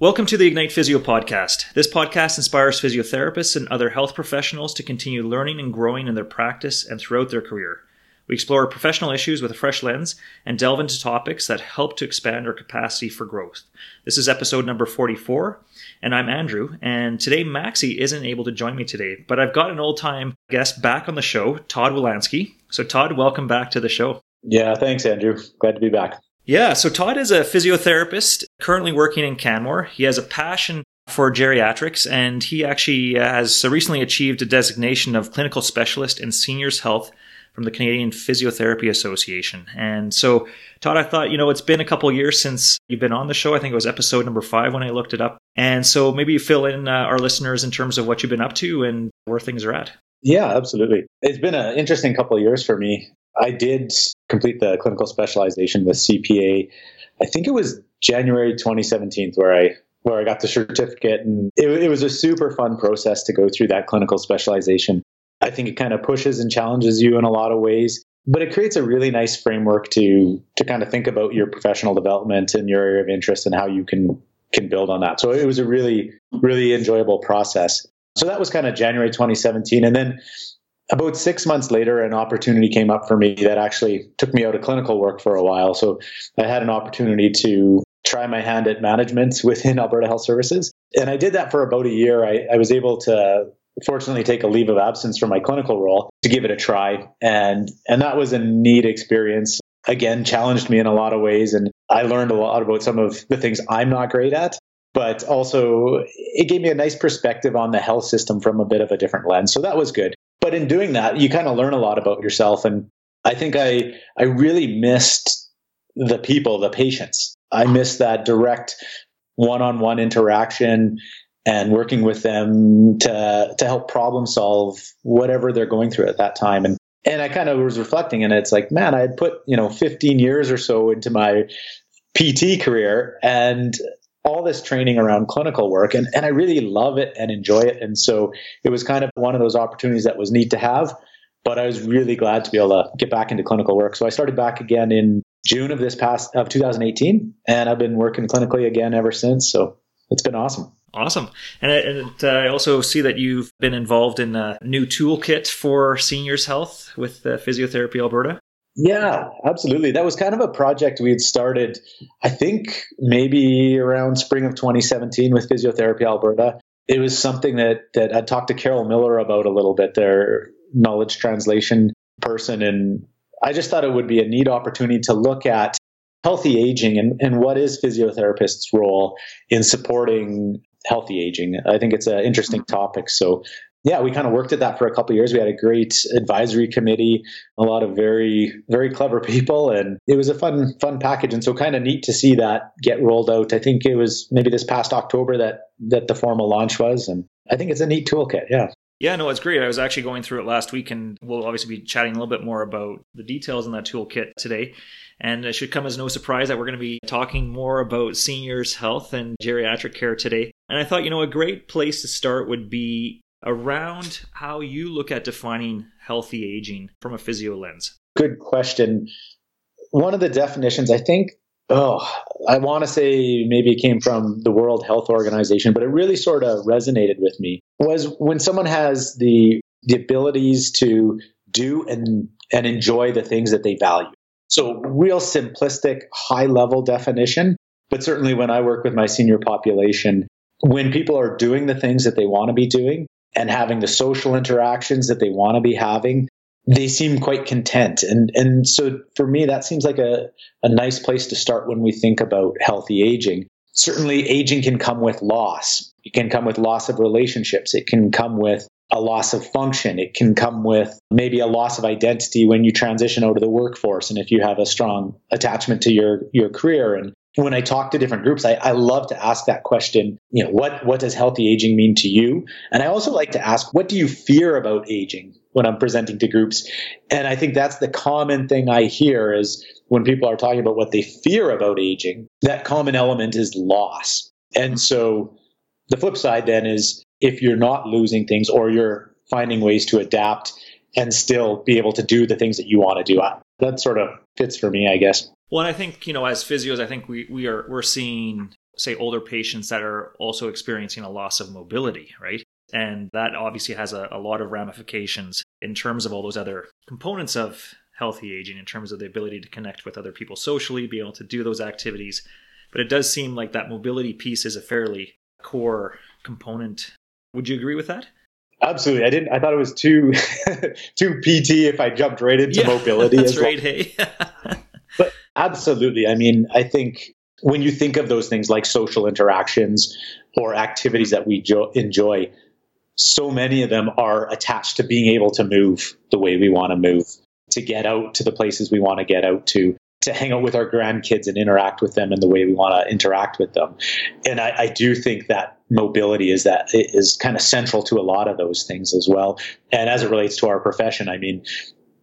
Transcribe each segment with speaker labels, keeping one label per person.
Speaker 1: Welcome to the Ignite Physio podcast. This podcast inspires physiotherapists and other health professionals to continue learning and growing in their practice and throughout their career. We explore professional issues with a fresh lens and delve into topics that help to expand our capacity for growth. This is episode number 44, and I'm Andrew. And today, Maxie isn't able to join me today, but I've got an old time guest back on the show, Todd Wolansky. So, Todd, welcome back to the show.
Speaker 2: Yeah, thanks, Andrew. Glad to be back.
Speaker 1: Yeah, so Todd is a physiotherapist currently working in Canmore. He has a passion for geriatrics, and he actually has recently achieved a designation of clinical specialist in seniors health from the Canadian Physiotherapy Association. And so, Todd, I thought, you know, it's been a couple years since you've been on the show. I think it was episode number five when I looked it up. And so maybe you fill in uh, our listeners in terms of what you've been up to and where things are at.
Speaker 2: Yeah, absolutely. It's been an interesting couple of years for me. I did complete the clinical specialization with CPA. I think it was January 2017 where I where I got the certificate, and it, it was a super fun process to go through that clinical specialization. I think it kind of pushes and challenges you in a lot of ways, but it creates a really nice framework to to kind of think about your professional development and your area of interest and how you can can build on that. So it was a really really enjoyable process. So that was kind of January 2017, and then about six months later, an opportunity came up for me that actually took me out of clinical work for a while. So I had an opportunity to try my hand at management within Alberta Health Services. And I did that for about a year. I, I was able to fortunately take a leave of absence from my clinical role to give it a try. And, and that was a neat experience. Again, challenged me in a lot of ways. And I learned a lot about some of the things I'm not great at but also it gave me a nice perspective on the health system from a bit of a different lens. So that was good. But in doing that, you kind of learn a lot about yourself. And I think I, I really missed the people, the patients. I missed that direct one on one interaction and working with them to, to help problem solve whatever they're going through at that time. And, and I kind of was reflecting and it's like, man, I had put, you know, 15 years or so into my PT career and all this training around clinical work and, and I really love it and enjoy it. And so it was kind of one of those opportunities that was neat to have, but I was really glad to be able to get back into clinical work. So I started back again in June of this past of 2018 and I've been working clinically again ever since. So it's been awesome.
Speaker 1: Awesome. And, I, and uh, I also see that you've been involved in a new toolkit for seniors health with uh, Physiotherapy Alberta.
Speaker 2: Yeah, absolutely. That was kind of a project we had started, I think maybe around spring of 2017 with Physiotherapy Alberta. It was something that, that I talked to Carol Miller about a little bit, their knowledge translation person. And I just thought it would be a neat opportunity to look at healthy aging and, and what is physiotherapists' role in supporting healthy aging. I think it's an interesting topic. So yeah, we kind of worked at that for a couple years. We had a great advisory committee, a lot of very, very clever people, and it was a fun, fun package. And so, kind of neat to see that get rolled out. I think it was maybe this past October that that the formal launch was, and I think it's a neat toolkit. Yeah.
Speaker 1: Yeah, no, it's great. I was actually going through it last week, and we'll obviously be chatting a little bit more about the details in that toolkit today. And it should come as no surprise that we're going to be talking more about seniors' health and geriatric care today. And I thought, you know, a great place to start would be around how you look at defining healthy aging from a physio lens.
Speaker 2: Good question. One of the definitions, I think, oh, I want to say maybe it came from the World Health Organization, but it really sort of resonated with me, was when someone has the the abilities to do and and enjoy the things that they value. So real simplistic, high level definition, but certainly when I work with my senior population, when people are doing the things that they want to be doing, and having the social interactions that they want to be having, they seem quite content. And and so for me, that seems like a, a nice place to start when we think about healthy aging. Certainly, aging can come with loss. It can come with loss of relationships. It can come with a loss of function. It can come with maybe a loss of identity when you transition out of the workforce and if you have a strong attachment to your, your career. And when I talk to different groups, I, I love to ask that question, you know, what, what does healthy aging mean to you? And I also like to ask, what do you fear about aging when I'm presenting to groups? And I think that's the common thing I hear is when people are talking about what they fear about aging, that common element is loss. And so the flip side then is if you're not losing things or you're finding ways to adapt and still be able to do the things that you want to do, that sort of fits for me, I guess.
Speaker 1: Well, and I think you know, as physios, I think we we are we're seeing say, older patients that are also experiencing a loss of mobility, right? And that obviously has a, a lot of ramifications in terms of all those other components of healthy aging, in terms of the ability to connect with other people socially, be able to do those activities. But it does seem like that mobility piece is a fairly core component. Would you agree with that?
Speaker 2: Absolutely. I didn't I thought it was too too PT if I jumped right into
Speaker 1: Yeah,
Speaker 2: mobility
Speaker 1: That's
Speaker 2: as well.
Speaker 1: right. Hey.
Speaker 2: Absolutely. I mean, I think when you think of those things like social interactions or activities that we jo- enjoy, so many of them are attached to being able to move the way we want to move, to get out to the places we want to get out to, to hang out with our grandkids and interact with them in the way we want to interact with them. And I, I do think that mobility is that is kind of central to a lot of those things as well. And as it relates to our profession, I mean,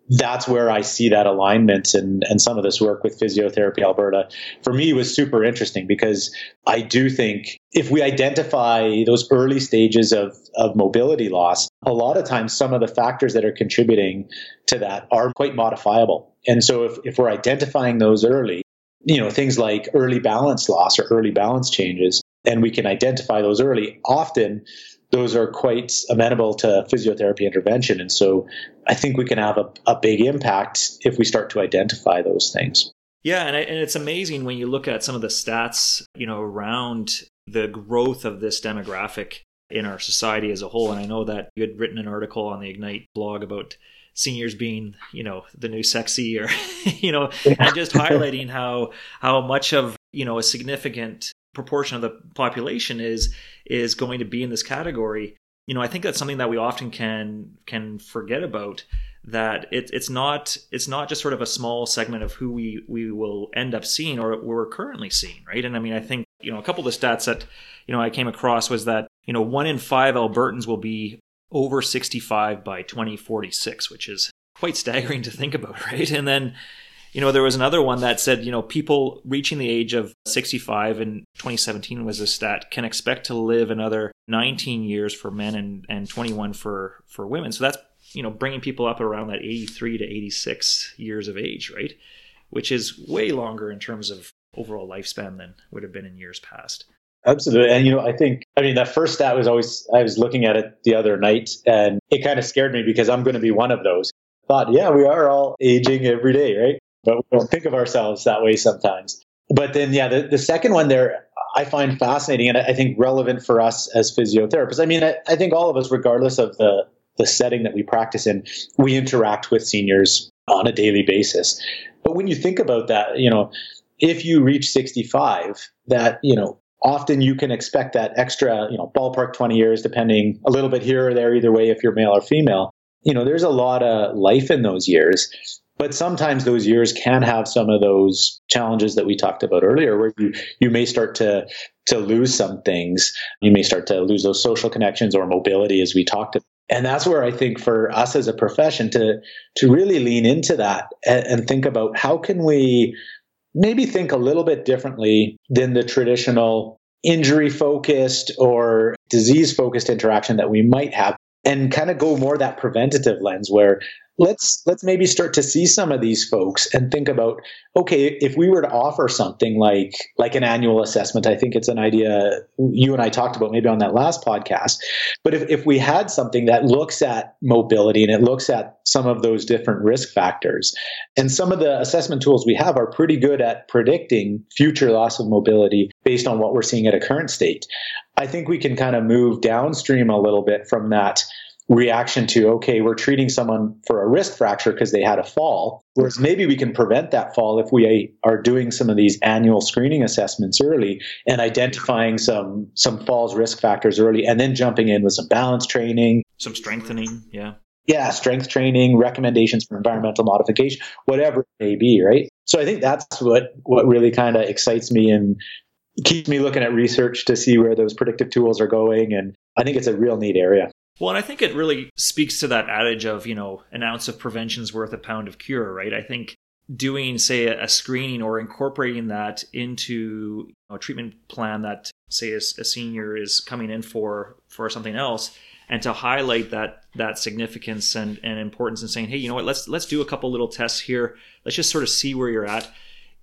Speaker 2: that's where I see that alignment and, and some of this work with Physiotherapy Alberta for me was super interesting because I do think if we identify those early stages of, of mobility loss, a lot of times some of the factors that are contributing to that are quite modifiable. And so if, if we're identifying those early, you know, things like early balance loss or early balance changes, and we can identify those early, often those are quite amenable to physiotherapy intervention. And so I think we can have a, a big impact if we start to identify those things.
Speaker 1: Yeah, and, I, and it's amazing when you look at some of the stats, you know, around the growth of this demographic in our society as a whole. And I know that you had written an article on the Ignite blog about seniors being, you know, the new sexy, or you know, and just highlighting how how much of you know a significant proportion of the population is is going to be in this category. You know, I think that's something that we often can can forget about that it, it's not it's not just sort of a small segment of who we we will end up seeing or we're currently seeing right and i mean i think you know a couple of the stats that you know i came across was that you know one in five albertans will be over 65 by 2046 which is quite staggering to think about right and then you know there was another one that said you know people reaching the age of 65 in 2017 was a stat can expect to live another 19 years for men and and 21 for for women so that's you know bringing people up around that 83 to 86 years of age right which is way longer in terms of overall lifespan than would have been in years past
Speaker 2: Absolutely. And, you know, I think, I mean, that first stat was always, I was looking at it the other night and it kind of scared me because I'm going to be one of those. But yeah, we are all aging every day, right? But we don't think of ourselves that way sometimes. But then, yeah, the, the second one there, I find fascinating and I think relevant for us as physiotherapists. I mean, I, I think all of us, regardless of the, the setting that we practice in, we interact with seniors on a daily basis. But when you think about that, you know, if you reach 65, that, you know, often you can expect that extra, you know, ballpark 20 years, depending a little bit here or there, either way, if you're male or female. You know, there's a lot of life in those years. But sometimes those years can have some of those challenges that we talked about earlier, where you, you may start to to lose some things. You may start to lose those social connections or mobility, as we talked about. And that's where I think for us as a profession to to really lean into that and, and think about how can we maybe think a little bit differently than the traditional injury focused or disease focused interaction that we might have and kind of go more that preventative lens where let's let's maybe start to see some of these folks and think about okay if we were to offer something like like an annual assessment i think it's an idea you and i talked about maybe on that last podcast but if, if we had something that looks at mobility and it looks at some of those different risk factors and some of the assessment tools we have are pretty good at predicting future loss of mobility based on what we're seeing at a current state i think we can kind of move downstream a little bit from that reaction to okay we're treating someone for a wrist fracture because they had a fall. Whereas maybe we can prevent that fall if we are doing some of these annual screening assessments early and identifying some some falls risk factors early and then jumping in with some balance training.
Speaker 1: Some strengthening yeah.
Speaker 2: Yeah strength training recommendations for environmental modification whatever it may be right? So i think that's what what really kind of excites me and keeps me looking at research to see where those predictive tools are going and i think it's a real neat area
Speaker 1: well, and I think it really speaks to that adage of, you know, an ounce of prevention's worth a pound of cure, right? I think doing, say, a screening or incorporating that into a treatment plan that, say, a, a senior is coming in for for something else, and to highlight that that significance and, and importance and saying, hey, you know what, let's let's do a couple little tests here. Let's just sort of see where you're at.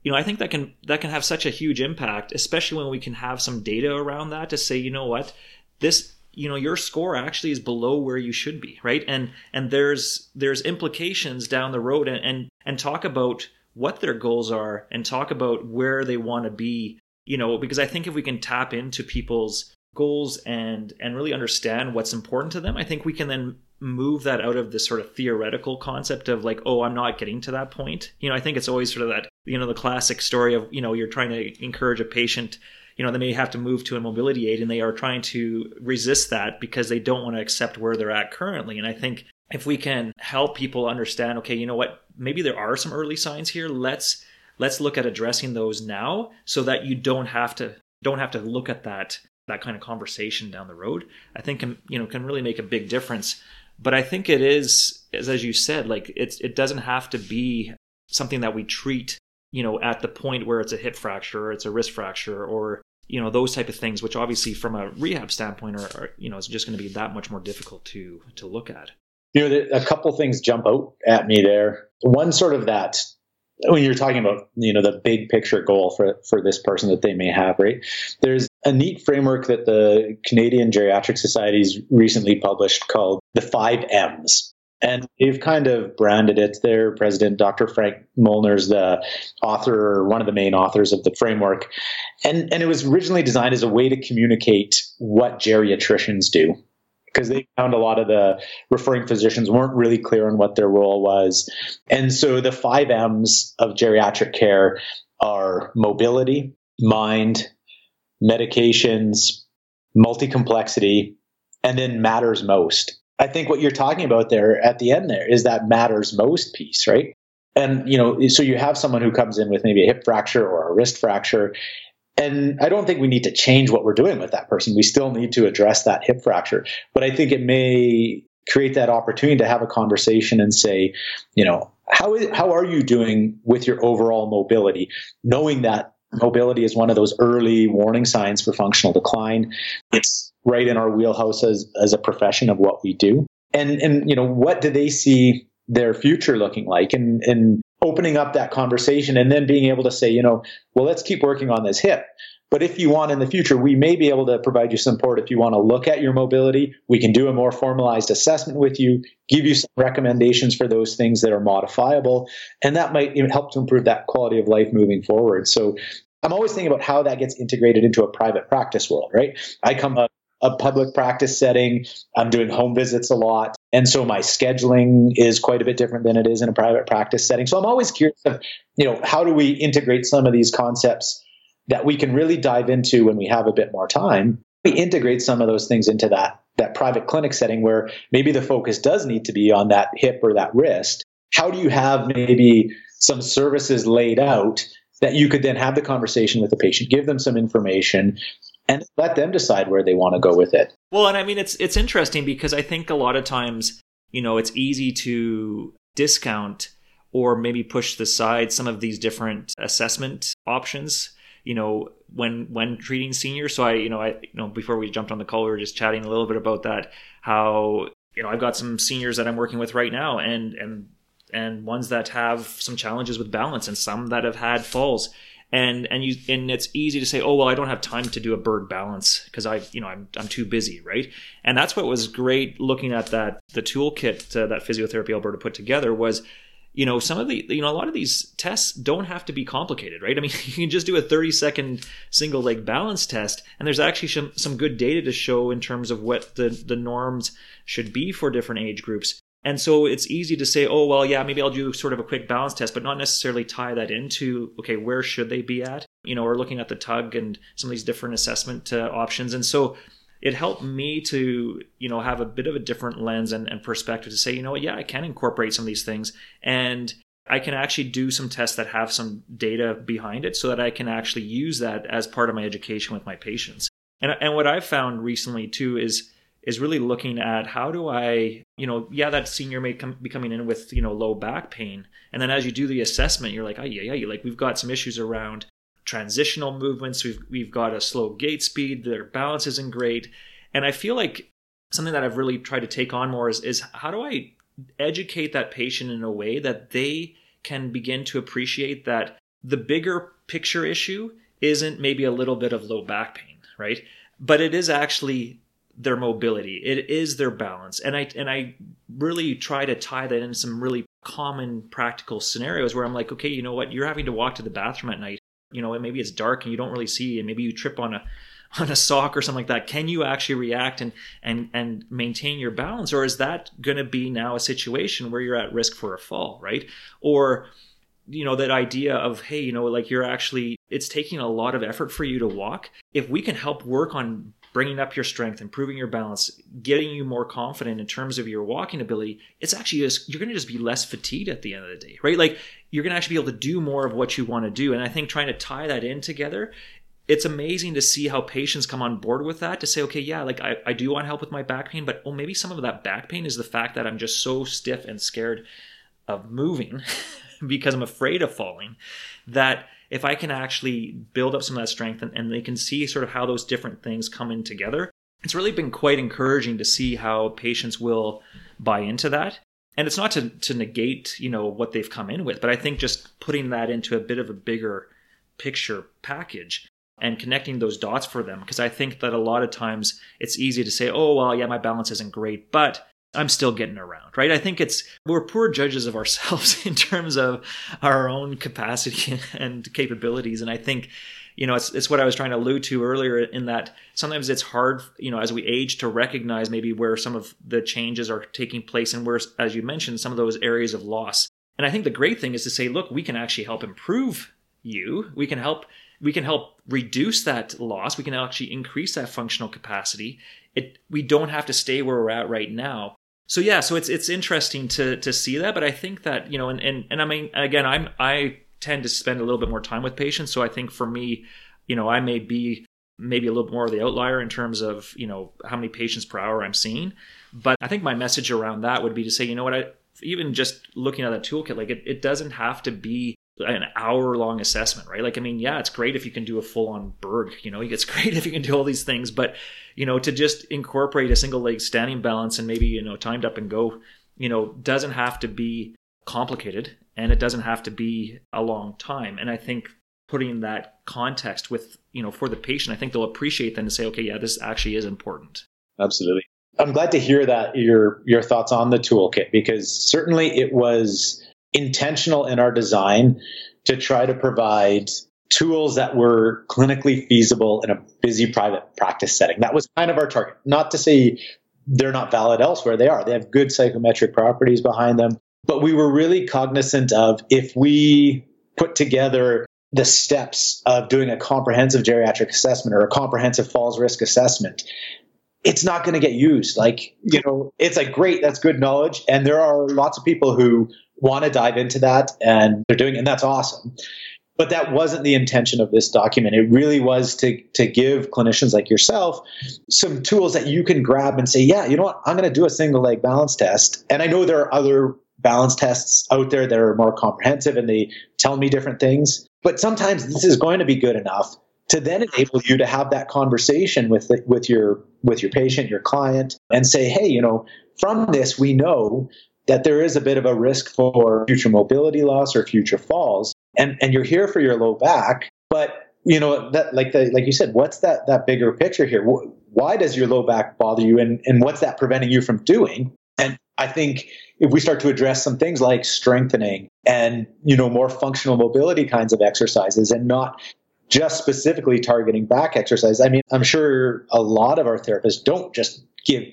Speaker 1: you know, I think that can that can have such a huge impact, especially when we can have some data around that to say, you know what, this you know your score actually is below where you should be right? And and there's there's implications down the road and and, and talk about what their goals are and talk about where they want to be you know because i think if we can tap into people's goals and and really understand what's important to them i think we can then move that out of this sort of theoretical concept of like oh i'm not getting to that point. You know i think it's always sort of that you know the classic story of you know you're trying to encourage a patient you know they may have to move to a mobility aid and they are trying to resist that because they don't want to accept where they're at currently. And i think if we can help people understand okay you know what maybe there are some early signs here let's let's look at addressing those now so that you don't have to don't have to look at that that kind of conversation down the road i think can you know can really make a big difference. But I think it is, as, as you said, like it's it doesn't have to be something that we treat, you know, at the point where it's a hip fracture or it's a wrist fracture or you know those type of things, which obviously from a rehab standpoint are, are you know it's just going to be that much more difficult to to look at.
Speaker 2: You know, a couple things jump out at me there. One sort of that when you're talking about you know the big picture goal for for this person that they may have right there's a neat framework that the canadian geriatric society's recently published called the five m's and they've kind of branded it their president dr frank molnar's the author or one of the main authors of the framework and and it was originally designed as a way to communicate what geriatricians do because they found a lot of the referring physicians weren't really clear on what their role was. And so the five M's of geriatric care are mobility, mind, medications, multi complexity, and then matters most. I think what you're talking about there at the end there is that matters most piece, right? And you know, so you have someone who comes in with maybe a hip fracture or a wrist fracture, and I don't think we need to change what we're doing with that person. We still need to address that hip fracture. But I think it may create that opportunity to have a conversation and say, you know, how is, how are you doing with your overall mobility, knowing that mobility is one of those early warning signs for functional decline. It's right in our wheelhouse as, as a profession of what we do. And and you know, what do they see their future looking like? And and opening up that conversation and then being able to say, you know, well, let's keep working on this hip. But if you want in the future, we may be able to provide you support if you want to look at your mobility. We can do a more formalized assessment with you, give you some recommendations for those things that are modifiable, and that might help to improve that quality of life moving forward. So I'm always thinking about how that gets integrated into a private practice world, right? I come up a public practice setting. I'm doing home visits a lot. And so my scheduling is quite a bit different than it is in a private practice setting. So I'm always curious of, you know, how do we integrate some of these concepts that we can really dive into when we have a bit more time? We integrate some of those things into that that private clinic setting where maybe the focus does need to be on that hip or that wrist. How do you have maybe some services laid out that you could then have the conversation with the patient, give them some information, and let them decide where they want to go with it.
Speaker 1: Well, and I mean it's it's interesting because I think a lot of times, you know, it's easy to discount or maybe push aside some of these different assessment options you know when when treating seniors so i you know i you know before we jumped on the call we were just chatting a little bit about that how you know i've got some seniors that i'm working with right now and and and ones that have some challenges with balance and some that have had falls and and you and it's easy to say oh well i don't have time to do a Berg balance because i you know I'm, I'm too busy right? And that's what was great looking at that the toolkit uh, that physiotherapy alberta put together was you know some of the you know a lot of these tests don't have to be complicated right? I mean you can just do a 30 second single leg balance test and there's actually some, some good data to show in terms of what the the norms should be for different age groups and so it's easy to say, oh, well, yeah, maybe I'll do sort of a quick balance test, but not necessarily tie that into, okay, where should they be at? You know, or looking at the tug and some of these different assessment uh, options. And so it helped me to, you know, have a bit of a different lens and, and perspective to say, you know what, yeah, I can incorporate some of these things. And I can actually do some tests that have some data behind it so that I can actually use that as part of my education with my patients. And, and what I've found recently too is is really looking at how do I, you know, yeah, that senior may be coming in with, you know, low back pain. And then as you do the assessment, you're like, oh, yeah, yeah, yeah. like we've got some issues around transitional movements. We've, we've got a slow gait speed. Their balance isn't great. And I feel like something that I've really tried to take on more is, is how do I educate that patient in a way that they can begin to appreciate that the bigger picture issue isn't maybe a little bit of low back pain, right? But it is actually their mobility. It is their balance. And I and I really try to tie that in some really common practical scenarios where I'm like, okay, you know what? You're having to walk to the bathroom at night. You know, and maybe it's dark and you don't really see, and maybe you trip on a on a sock or something like that. Can you actually react and and and maintain your balance, or is that going to be now a situation where you're at risk for a fall, right? Or you know that idea of hey you know like you're actually it's taking a lot of effort for you to walk if we can help work on bringing up your strength, improving your balance, getting you more confident in terms of your walking ability, it's actually just, you're going to just be less fatigued at the end of the day, right? Like you're going to actually be able to do more of what you want to do. And I think trying to tie that in together, it's amazing to see how patients come on board with that to say, okay, yeah, like I, I do want help with my back pain, but oh, maybe some of that back pain is the fact that I'm just so stiff and scared of moving because I'm afraid of falling that if I can actually build up some of that strength and, and they can see sort of how those different things come in together, it's really been quite encouraging to see how patients will buy into that. And it's not to, to negate, you know, what they've come in with, but I think just putting that into a bit of a bigger picture package and connecting those dots for them. Because I think that a lot of times it's easy to say, oh, well, yeah, my balance isn't great, but I'm still getting around, right? I think it's we're poor judges of ourselves in terms of our own capacity and capabilities. And I think, you know, it's, it's what I was trying to allude to earlier in that sometimes it's hard, you know, as we age to recognize maybe where some of the changes are taking place and where, as you mentioned, some of those areas of loss. And I think the great thing is to say, look, we can actually help improve you. We can help we can help reduce that loss. We can actually increase that functional capacity. It, we don't have to stay where we're at right now so yeah, so it's it's interesting to to see that, but I think that you know, and and and I mean, again, I'm I tend to spend a little bit more time with patients, so I think for me, you know, I may be maybe a little bit more of the outlier in terms of you know how many patients per hour I'm seeing, but I think my message around that would be to say, you know what, I even just looking at that toolkit, like it, it doesn't have to be an hour long assessment, right? Like, I mean, yeah, it's great if you can do a full on Berg, you know, it's great if you can do all these things, but, you know, to just incorporate a single leg standing balance and maybe, you know, timed up and go, you know, doesn't have to be complicated and it doesn't have to be a long time. And I think putting that context with, you know, for the patient, I think they'll appreciate then to say, okay, yeah, this actually is important.
Speaker 2: Absolutely. I'm glad to hear that your your thoughts on the toolkit because certainly it was intentional in our design to try to provide tools that were clinically feasible in a busy private practice setting. That was kind of our target. Not to say they're not valid elsewhere, they are. They have good psychometric properties behind them. But we were really cognizant of if we put together the steps of doing a comprehensive geriatric assessment or a comprehensive falls risk assessment, it's not going to get used. Like, you know, it's like, great, that's good knowledge. And there are lots of people who want to dive into that and they're doing it, and that's awesome. But that wasn't the intention of this document. It really was to, to give clinicians like yourself some tools that you can grab and say, yeah, you know what, I'm going to do a single leg balance test. And I know there are other balance tests out there that are more comprehensive and they tell me different things. But sometimes this is going to be good enough to then enable you to have that conversation with the, with your with your patient, your client, and say, hey, you know, from this we know that there is a bit of a risk for future mobility loss or future falls. And and you're here for your low back, but you know that like the, like you said, what's that that bigger picture here? Why does your low back bother you, and and what's that preventing you from doing? And I think if we start to address some things like strengthening and you know more functional mobility kinds of exercises, and not just specifically targeting back exercise. I mean, I'm sure a lot of our therapists don't just give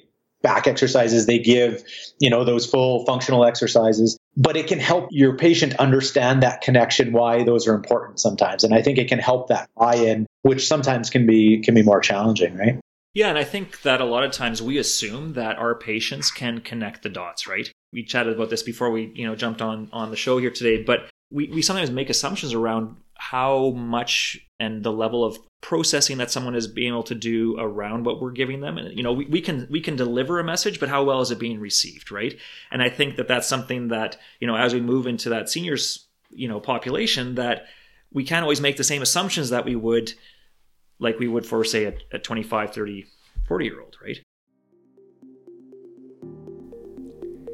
Speaker 2: back exercises. They give you know those full functional exercises but it can help your patient understand that connection why those are important sometimes. And i think it can help that buy-in which sometimes can be can be more challenging right?
Speaker 1: Yeah and i think that a lot of times we assume that our patients can connect the dots right? We chatted about this before we you know jumped on on the show here today but we, we sometimes make assumptions around how much and the level of processing that someone is being able to do around what we're giving them. And you know we, we can we can deliver a message but how well is it being received right? And i think that that's something that you know as we move into that seniors you know population that we can't always make the same assumptions that we would like we would for say a, a 25 30 40 year old right?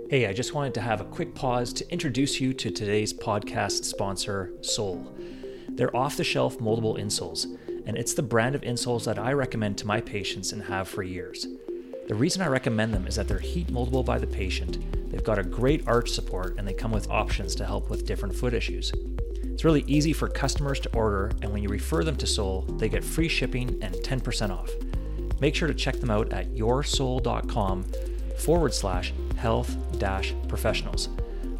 Speaker 1: Hey, I just wanted to have a quick pause to introduce you to today's podcast sponsor, Sole. They're off the shelf moldable insoles, and it's the brand of insoles that I recommend to my patients and have for years. The reason I recommend them is that they're heat moldable by the patient, they've got a great arch support, and they come with options to help with different foot issues. It's really easy for customers to order, and when you refer them to Sole, they get free shipping and 10% off. Make sure to check them out at yoursole.com forward slash health professionals.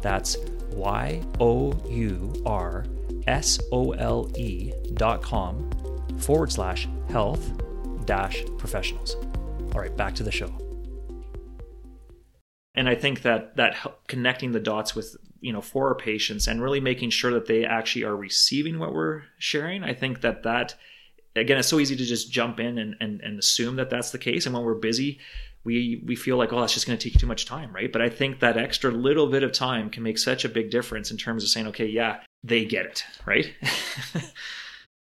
Speaker 1: That's Y O U R S O L E dot com forward slash health dash professionals. All right, back to the show. And I think that that connecting the dots with you know for our patients and really making sure that they actually are receiving what we're sharing. I think that that again it's so easy to just jump in and, and, and assume that that's the case and when we're busy we we feel like oh that's just going to take too much time right but i think that extra little bit of time can make such a big difference in terms of saying okay yeah they get it right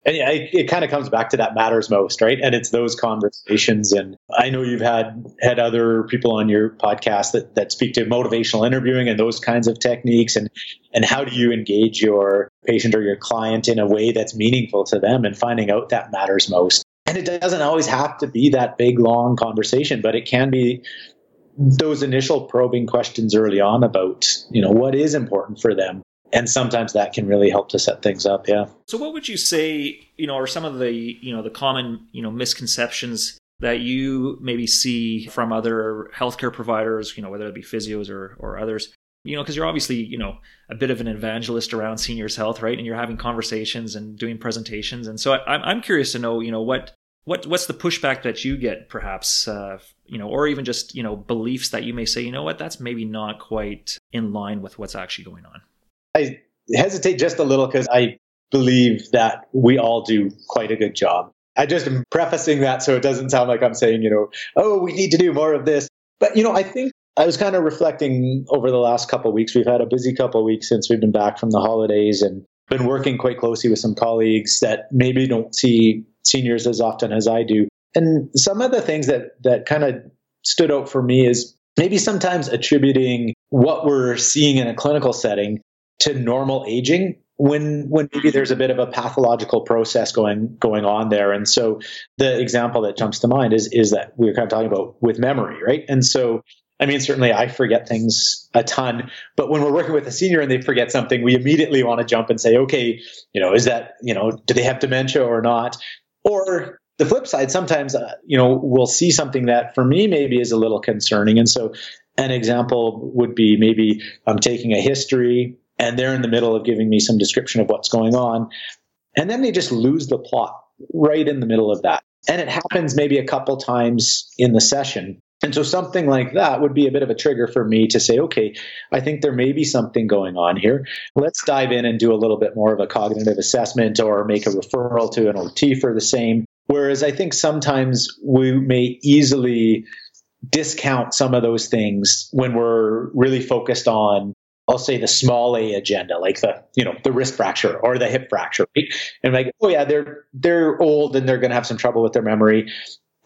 Speaker 2: and yeah, it, it kind of comes back to that matters most, right? And it's those conversations. And I know you've had had other people on your podcast that that speak to motivational interviewing and those kinds of techniques. And and how do you engage your patient or your client in a way that's meaningful to them and finding out that matters most. And it doesn't always have to be that big long conversation, but it can be those initial probing questions early on about you know what is important for them and sometimes that can really help to set things up yeah.
Speaker 1: So what would you say you know are some of the you know the common you know misconceptions that you maybe see from other healthcare providers you know whether it be physios or or others? You know because you're obviously you know a bit of an evangelist around seniors health right? And you're having conversations and doing presentations. And so I, i'm curious to know you know what what what's the pushback that you get perhaps uh, you know or even just you know beliefs that you may say you know what? That's maybe not quite in line with what's actually going on
Speaker 2: I hesitate just a little because I believe that we all do quite a good job. I just am prefacing that so it doesn't sound like I'm saying, you know, oh, we need to do more of this. But, you know, I think I was kind of reflecting over the last couple weeks. We've had a busy couple weeks since we've been back from the holidays and been working quite closely with some colleagues that maybe don't see seniors as often as I do. And some of the things that, that kind of stood out for me is maybe sometimes attributing what we're seeing in a clinical setting to normal aging when when maybe there's a bit of a pathological process going going on there. And so the example that jumps to mind is is that we were kind of talking about with memory, right? And so I mean, certainly I forget things a ton, but when we're working with a senior and they forget something, we immediately want to jump and say, okay, you know, is that, you know, do they have dementia or not? Or the flip side, sometimes, uh, you know, we'll see something that for me maybe is a little concerning. And so an example would be maybe I'm taking a history and they're in the middle of giving me some description of what's going on. And then they just lose the plot right in the middle of that. And it happens maybe a couple times in the session. And so something like that would be a bit of a trigger for me to say, okay, I think there may be something going on here. Let's dive in and do a little bit more of a cognitive assessment or make a referral to an OT for the same. Whereas I think sometimes we may easily discount some of those things when we're really focused on I'll say the small a agenda, like the you know the wrist fracture or the hip fracture, right? and like oh yeah, they're they're old and they're going to have some trouble with their memory,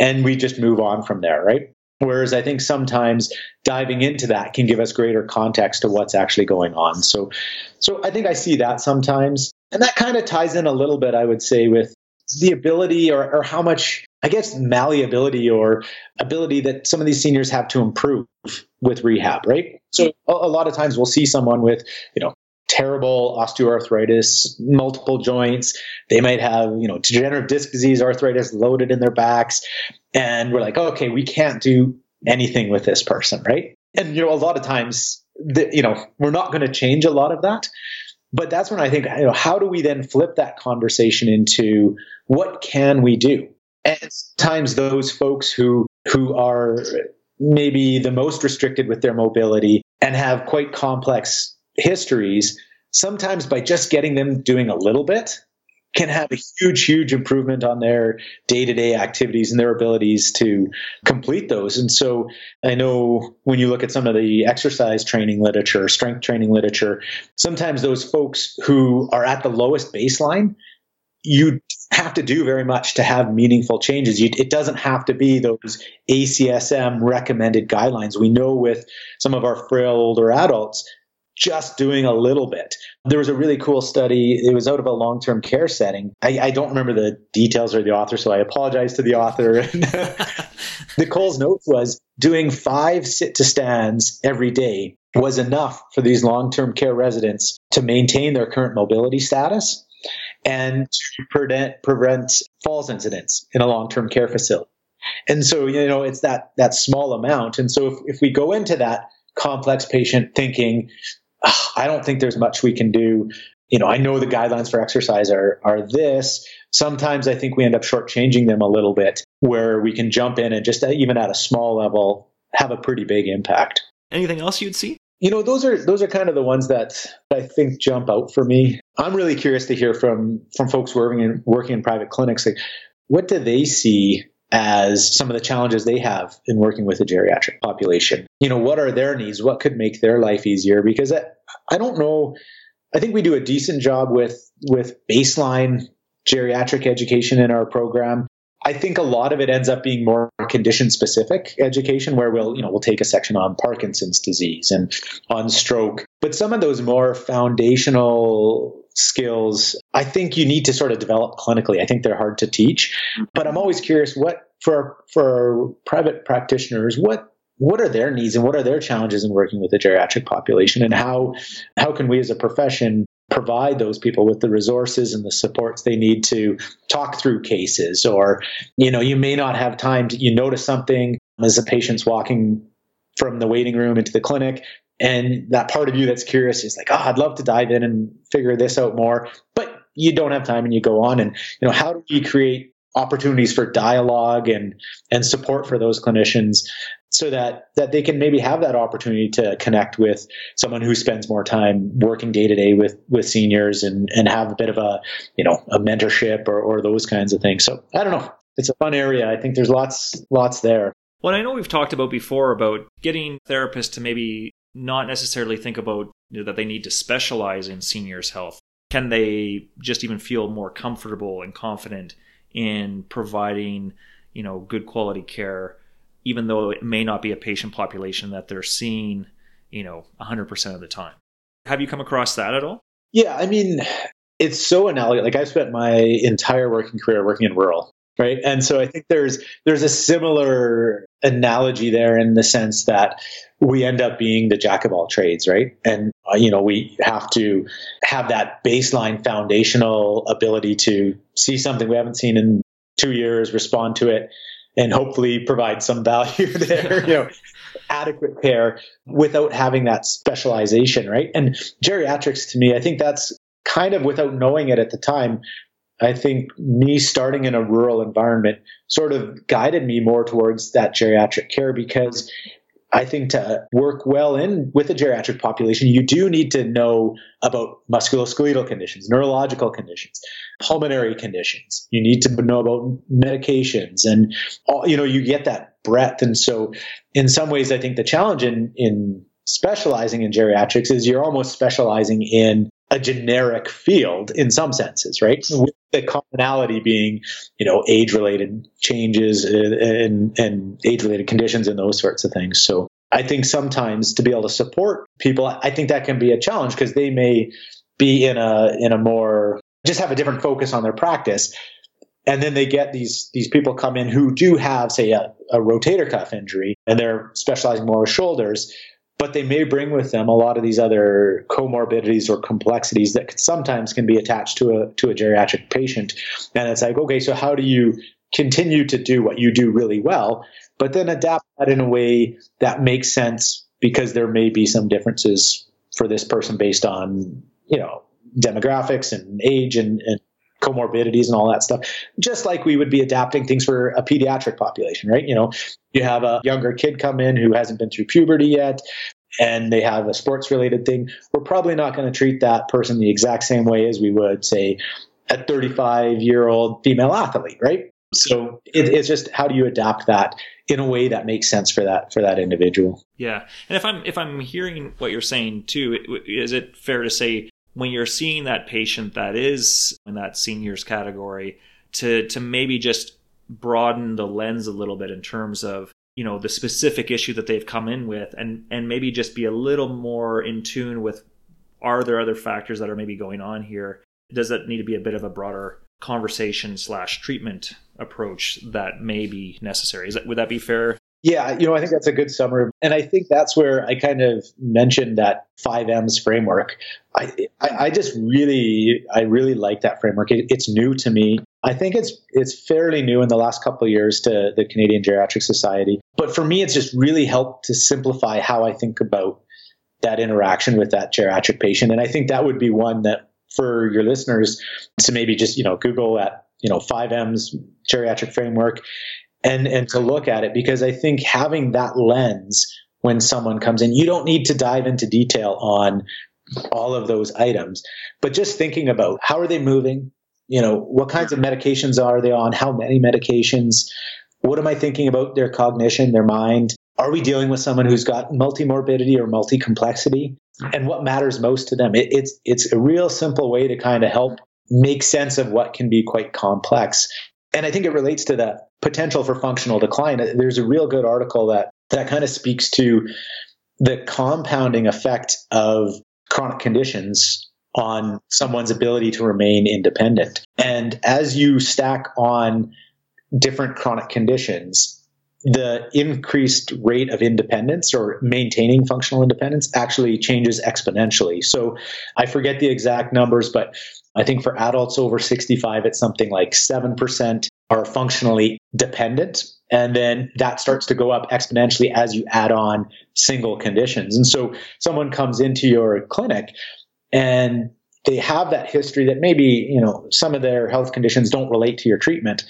Speaker 2: and we just move on from there, right? Whereas I think sometimes diving into that can give us greater context to what's actually going on. So, so I think I see that sometimes, and that kind of ties in a little bit, I would say, with the ability or, or how much I guess malleability or ability that some of these seniors have to improve with rehab, right? So a, a lot of times we'll see someone with, you know, terrible osteoarthritis, multiple joints. They might have, you know, degenerative disc disease, arthritis loaded in their backs. And we're like, okay, we can't do anything with this person, right? And, you know, a lot of times, the, you know, we're not going to change a lot of that. But that's when I think, you know, how do we then flip that conversation into what can we do? And sometimes those folks who who are maybe the most restricted with their mobility and have quite complex histories, sometimes by just getting them doing a little bit can have a huge, huge improvement on their day to day activities and their abilities to complete those. And so I know when you look at some of the exercise training literature, strength training literature, sometimes those folks who are at the lowest baseline you have to do very much to have meaningful changes. You, it doesn't have to be those ACSM recommended guidelines. We know with some of our frail older adults, just doing a little bit. There was a really cool study. It was out of a long term care setting. I, I, don't remember the details or the author, so I apologize to the author. Nicole's note was doing five sit to stands every day was enough for these long term care residents to maintain their current mobility status and to prevent, prevent falls incidents in a long term care facility. And so, you know, it's that, that small amount. And so if, if we go into that complex patient thinking, I don't think there's much we can do. You know, I know the guidelines for exercise are, are this. Sometimes I think we end up shortchanging them a little bit where we can jump in and just even at a small level have a pretty big impact.
Speaker 1: Anything else you'd see?
Speaker 2: You know, those are those are kind of the ones that I think jump out for me. I'm really curious to hear from from folks working in working in private clinics. Like, what do they see as some of the challenges they have in working with the geriatric population. You know, what are their needs? What could make their life easier? Because I, I don't know. I think we do a decent job with with baseline geriatric education in our program. I think a lot of it ends up being more condition specific education where we'll, you know, we'll take a section on Parkinson's disease and on stroke. But some of those more foundational skills, I think you need to sort of develop clinically. I think they're hard to teach. But I'm always curious what for for private practitioners, what what are their needs and what are their challenges in working with the geriatric population? And how how can we as a profession provide those people with the resources and the supports they need to talk through cases? Or you know you may not have time to you notice something as a patient's walking from the waiting room into the clinic and that part of you that's curious is like oh i'd love to dive in and figure this out more but you don't have time and you go on. And you know how do we create opportunities for dialogue and and support for those clinicians so that that they can maybe have that opportunity to connect with someone who spends more time working day to day with with seniors and and have a bit of a you know a mentorship or, or those kinds of things. So i don't know. It's a fun area. I think there's lots lots there.
Speaker 1: Well i know we've talked about before about getting therapists to maybe not necessarily think about you know, that they need to specialize in seniors health. Can they just even feel more comfortable and confident in providing, you know, good quality care, even though it may not be a patient population that they're seeing, you know, 100% of the time. Have you come across that at all?
Speaker 2: Yeah, I mean, it's so analogous. Like I've spent my entire working career working in rural, right? And so I think there's there's a similar analogy there in the sense that we end up being the jack of all trades, right? And uh, you know, we have to have that baseline foundational ability to see something we haven't seen in two years, respond to it, and hopefully provide some value there. you know, adequate care without having that specialization, right? And geriatrics, to me, I think that's kind of without knowing it at the time. I think me starting in a rural environment sort of guided me more towards that geriatric care because I think to work well in with the geriatric population, you do need to know about musculoskeletal conditions, neurological conditions, pulmonary conditions. You need to know about medications and all, you know, you get that breadth. And so in some ways, I think the challenge in, in specializing in geriatrics is you're almost specializing in a generic field in some senses, right? Mm-hmm. With the commonality being, you know, age related changes uh, and, and age related conditions and those sorts of things. So I think sometimes to be able to support people, I think that can be a challenge because they may be in a, in a more, just have a different focus on their practice. And then they get these, these people come in who do have, say, a, a rotator cuff injury and they're specializing more with shoulders but they may bring with them a lot of these other comorbidities or complexities that sometimes can be attached to a to a geriatric patient. And it's like okay so how do you continue to do what you do really well but then adapt that in a way that makes sense because there may be some differences for this person based on you know demographics and age and, and comorbidities and all that stuff just like we would be adapting things for a pediatric population right? You know you have a younger kid come in who hasn't been through puberty yet and they have a sports related thing. We're probably not going to treat that person the exact same way as we would say a 35 year old female athlete right? So it, it's just how do you adapt that in a way that makes sense for that for that individual?
Speaker 1: Yeah. And if i'm if i'm hearing what you're saying too is it fair to say when you're seeing that patient that is in that seniors category to to maybe just broaden the lens a little bit in terms of you know the specific issue that they've come in with and and maybe just be a little more in tune with are there other factors that are maybe going on here? Does that need to be a bit of a broader conversation slash treatment approach that may be necessary? Is that would that be fair
Speaker 2: yeah, you know, I think that's a good summary. And I think that's where I kind of mentioned that 5Ms framework. I, I, I just really, I really like that framework. It, it's new to me. I think it's it's fairly new in the last couple of years to the Canadian Geriatric Society. But for me, it's just really helped to simplify how I think about that interaction with that geriatric patient. And I think that would be one that for your listeners to maybe just, you know, Google at, you know, 5Ms geriatric framework and and to look at it because I think having that lens when someone comes in, you don't need to dive into detail on all of those items, but just thinking about how are they moving, you know, what kinds of medications are they on, how many medications, what am I thinking about their cognition, their mind? Are we dealing with someone who's got multimorbidity or multi-complexity? And what matters most to them? It, it's it's a real simple way to kind of help make sense of what can be quite complex and I think it relates to that potential for functional decline. There's a real good article that that kind of speaks to the compounding effect of chronic conditions on someone's ability to remain independent. And as you stack on different chronic conditions, the increased rate of independence or maintaining functional independence actually changes exponentially. So I forget the exact numbers, but I think for adults over 65, it's something like 7% are functionally dependent. And then that starts to go up exponentially as you add on single conditions. And so someone comes into your clinic and they have that history that maybe, you know, some of their health conditions don't relate to your treatment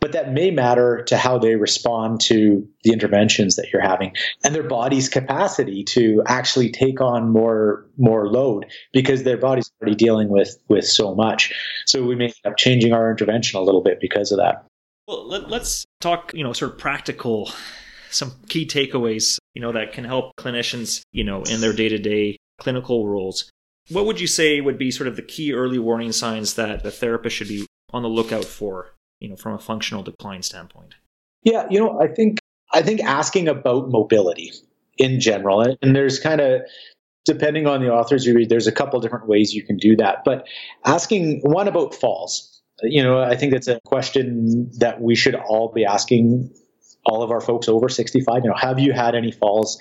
Speaker 2: but that may matter to how they respond to the interventions that you're having and their body's capacity to actually take on more more load because their body's already dealing with with so much. So we may end up changing our intervention a little bit because of that.
Speaker 1: Well let, let's talk you know sort of practical some key takeaways you know that can help clinicians you know in their day-to-day clinical roles what would you say would be sort of the key early warning signs that the therapist should be on the lookout for you know, from a functional decline standpoint?
Speaker 2: Yeah, you know, I think I think asking about mobility in general, and there's kind of depending on the authors you read, there's a couple different ways you can do that. But asking one about falls, you know, I think that's a question that we should all be asking all of our folks over 65. You know, have you had any falls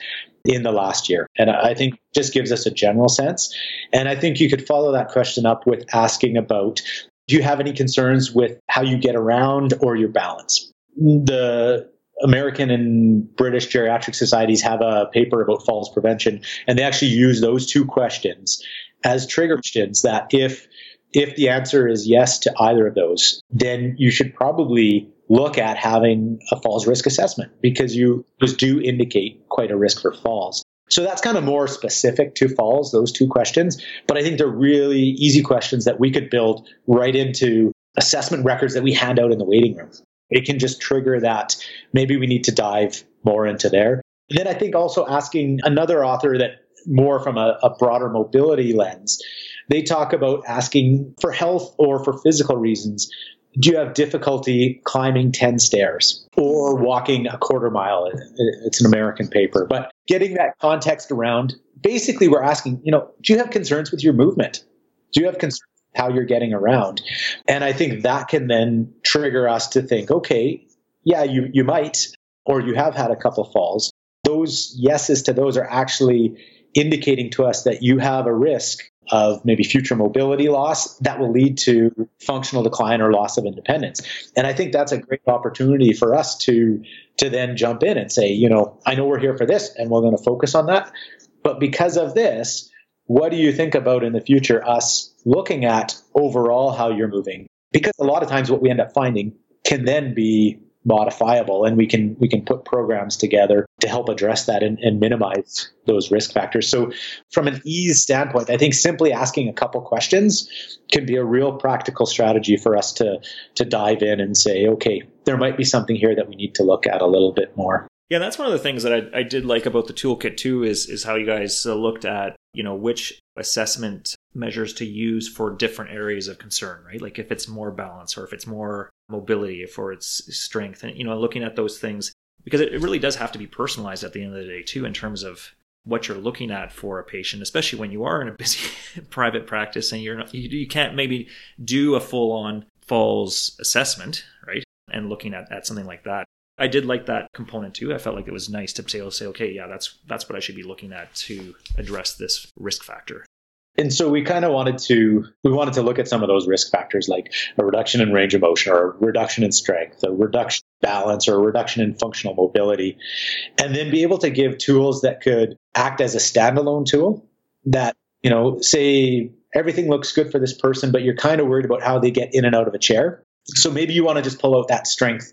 Speaker 2: in the last year? And I think just gives us a general sense. And I think you could follow that question up with asking about do you have any concerns with how you get around or your balance? The American and British geriatric societies have a paper about falls prevention, and they actually use those two questions as trigger questions that if if the answer is yes to either of those, then you should probably look at having a falls risk assessment because you those do indicate quite a risk for falls. So that's kind of more specific to falls, those two questions. But I think they're really easy questions that we could build right into assessment records that we hand out in the waiting room. It can just trigger that maybe we need to dive more into there. And then I think also asking another author that more from a, a broader mobility lens, they talk about asking for health or for physical reasons do you have difficulty climbing 10 stairs or walking a quarter mile? It's an American paper, but getting that context around, basically we're asking, you know, do you have concerns with your movement? Do you have concerns how you're getting around? And I think that can then trigger us to think, okay, yeah, you, you might, or you have had a couple falls. Those yeses to those are actually indicating to us that you have a risk of maybe future mobility loss that will lead to functional decline or loss of independence. And I think that's a great opportunity for us to to then jump in and say, you know, I know we're here for this and we're going to focus on that, but because of this, what do you think about in the future us looking at overall how you're moving? Because a lot of times what we end up finding can then be modifiable and we can we can put programs together to help address that and, and, minimize those risk factors so from an ease standpoint i think simply asking a couple questions can be a real practical strategy for us to to dive in and say okay there might be something here that we need to look at a little bit more
Speaker 1: yeah, that's one of the things that I, I did like about the toolkit too is is how you guys uh, looked at you know which assessment measures to use for different areas of concern, right? Like if it's more balance or if it's more mobility, for it's strength, and you know looking at those things because it really does have to be personalized at the end of the day too in terms of what you're looking at for a patient, especially when you are in a busy private practice and you're not, you, you can't maybe do a full on falls assessment, right? And looking at, at something like that. I did like that component too. I felt like it was nice to to say, okay, yeah, that's that's what I should be looking at to address this risk factor.
Speaker 2: And so we kind of wanted to we wanted to look at some of those risk factors like a reduction in range of motion or a reduction in strength, a reduction in balance or a reduction in functional mobility, and then be able to give tools that could act as a standalone tool that, you know, say everything looks good for this person, but you're kind of worried about how they get in and out of a chair. So maybe you want to just pull out that strength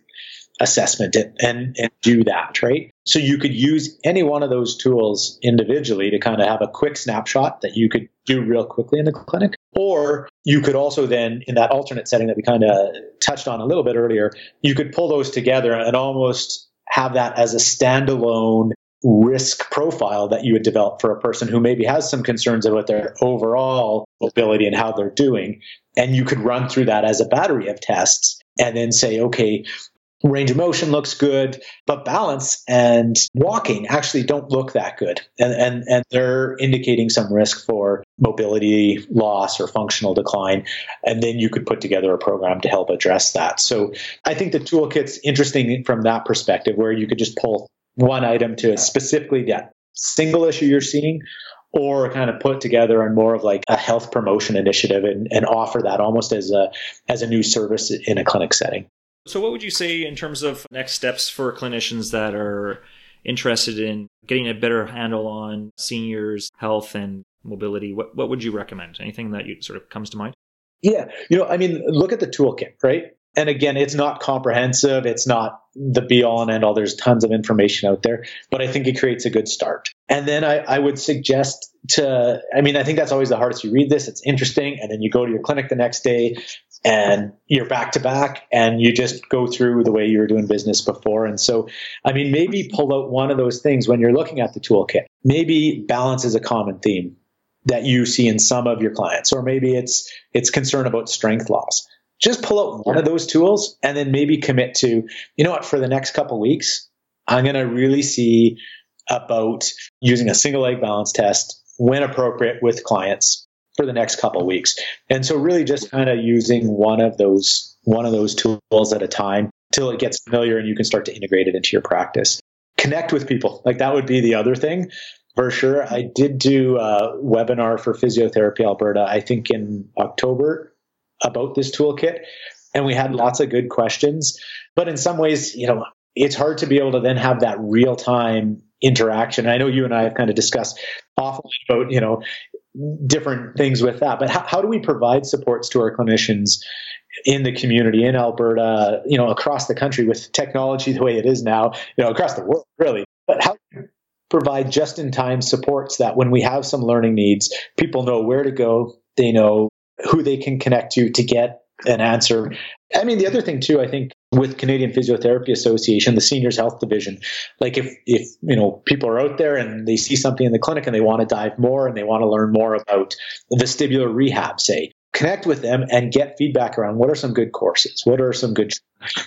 Speaker 2: assessment and, and, do that, right? So you could use any one of those tools individually to kind of have a quick snapshot that you could do real quickly in the clinic. Or you could also then, in that alternate setting that we kind of touched on a little bit earlier, you could pull those together and almost have that as a standalone risk profile that you would develop for a person who maybe has some concerns about their overall mobility and how they're doing. And you could run through that as a battery of tests and then say, okay, range of motion looks good, but balance and walking actually don't look that good. And, and, and they're indicating some risk for mobility loss or functional decline. And then you could put together a program to help address that. So I think the toolkit's interesting from that perspective, where you could just pull one item to specifically that single issue you're seeing or kind of put together on more of like a health promotion initiative and, and offer that almost as a as a new service in a clinic setting.
Speaker 1: So what would you say in terms of next steps for clinicians that are interested in getting a better handle on seniors' health and mobility? What what would you recommend? Anything that you sort of comes to mind?
Speaker 2: Yeah, you know, I mean, look at the toolkit, right? and again, it's not comprehensive. It's not the be all and end all. There's tons of information out there, but I think it creates a good start. And then I, I, would suggest to, I mean, I think that's always the hardest. You read this, it's interesting, and then you go to your clinic the next day and you're back to back and you just go through the way you were doing business before. And so, I mean, maybe pull out one of those things when you're looking at the toolkit. Maybe balance is a common theme that you see in some of your clients, or maybe it's, it's concern about strength loss just pull out one of those tools and then maybe commit to, you know what, for the next couple weeks, I'm going to really see about using a single leg balance test when appropriate with clients for the next couple weeks. And so really just kind of using one of those one of those tools at a time till it gets familiar and you can start to integrate it into your practice. Connect with people. Like that would be the other thing for sure. I did do a webinar for Physiotherapy Alberta, I think in October about this toolkit. And we had lots of good questions. But in some ways, you know, it's hard to be able to then have that real time interaction. I know you and I have kind of discussed often about, you know, different things with that. But how, how do we provide supports to our clinicians in the community in Alberta, you know, across the country with technology the way it is now, you know, across the world, really. But how provide just in time supports that when we have some learning needs, people know where to go, they know who they can connect to to get an answer. I mean, the other thing too, I think with Canadian Physiotherapy Association, the seniors health division, like if, if, you know, people are out there and they see something in the clinic and they want to dive more and they want to learn more about vestibular rehab, say, connect with them and get feedback around what are some good courses? What are some good,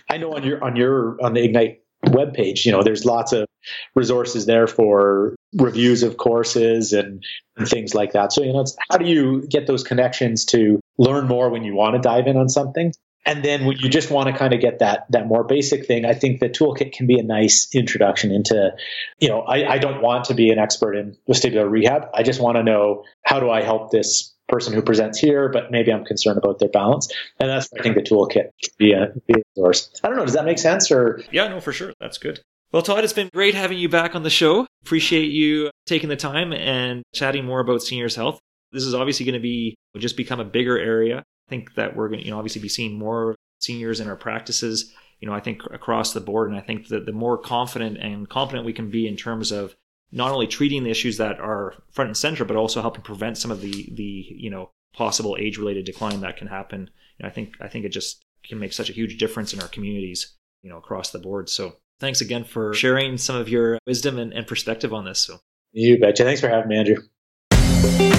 Speaker 2: I know on your, on your, on the Ignite webpage, you know, there's lots of resources there for reviews of courses and, and things like that. So, you know, how do you get those connections to learn more when you want to dive in on something? And then when you just want to kind of get that that more basic thing, I think the toolkit can be a nice introduction into, you know, I, I don't want to be an expert in vestibular rehab. I just want to know how do I help this person who presents here, but maybe I'm concerned about their balance. And that's I think the toolkit could be a, be a source. I don't know. Does that make sense? Or
Speaker 1: yeah, no, for sure. That's good. Well, Todd, it's been great having you back on the show. Appreciate you taking the time and chatting more about seniors' health. This is obviously going to be just become a bigger area. Think that we're going to, you know, obviously be seeing more seniors in our practices. You know, I think across the board, and I think that the more confident and competent we can be in terms of not only treating the issues that are front and center, but also helping prevent some of the the you know possible age related decline that can happen. You know, I think I think it just can make such a huge difference in our communities, you know, across the board. So thanks again for sharing some of your wisdom and, and perspective on this. So
Speaker 2: you betcha. Thanks for having me, Andrew.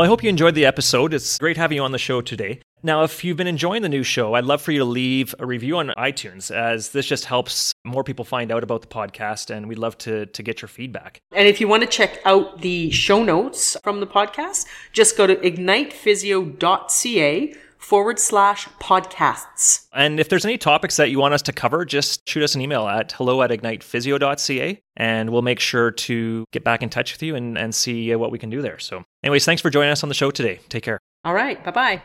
Speaker 1: Well, I hope you enjoyed the episode. It's great having you on the show today. Now, if you've been enjoying the new show, I'd love for you to leave a review on iTunes, as this just helps more people find out about the podcast, and we'd love to, to get your feedback.
Speaker 3: And if you want to check out the show notes from the podcast, just go to ignitephysio.ca forward slash podcasts.
Speaker 1: And if there's any topics that you want us to cover, just shoot us an email at hello at ignitephysio.ca and we'll make sure to get back in touch with you and, and see what we can do there. So, anyways, thanks for joining us on the show today. Take care.
Speaker 3: All right. Bye bye.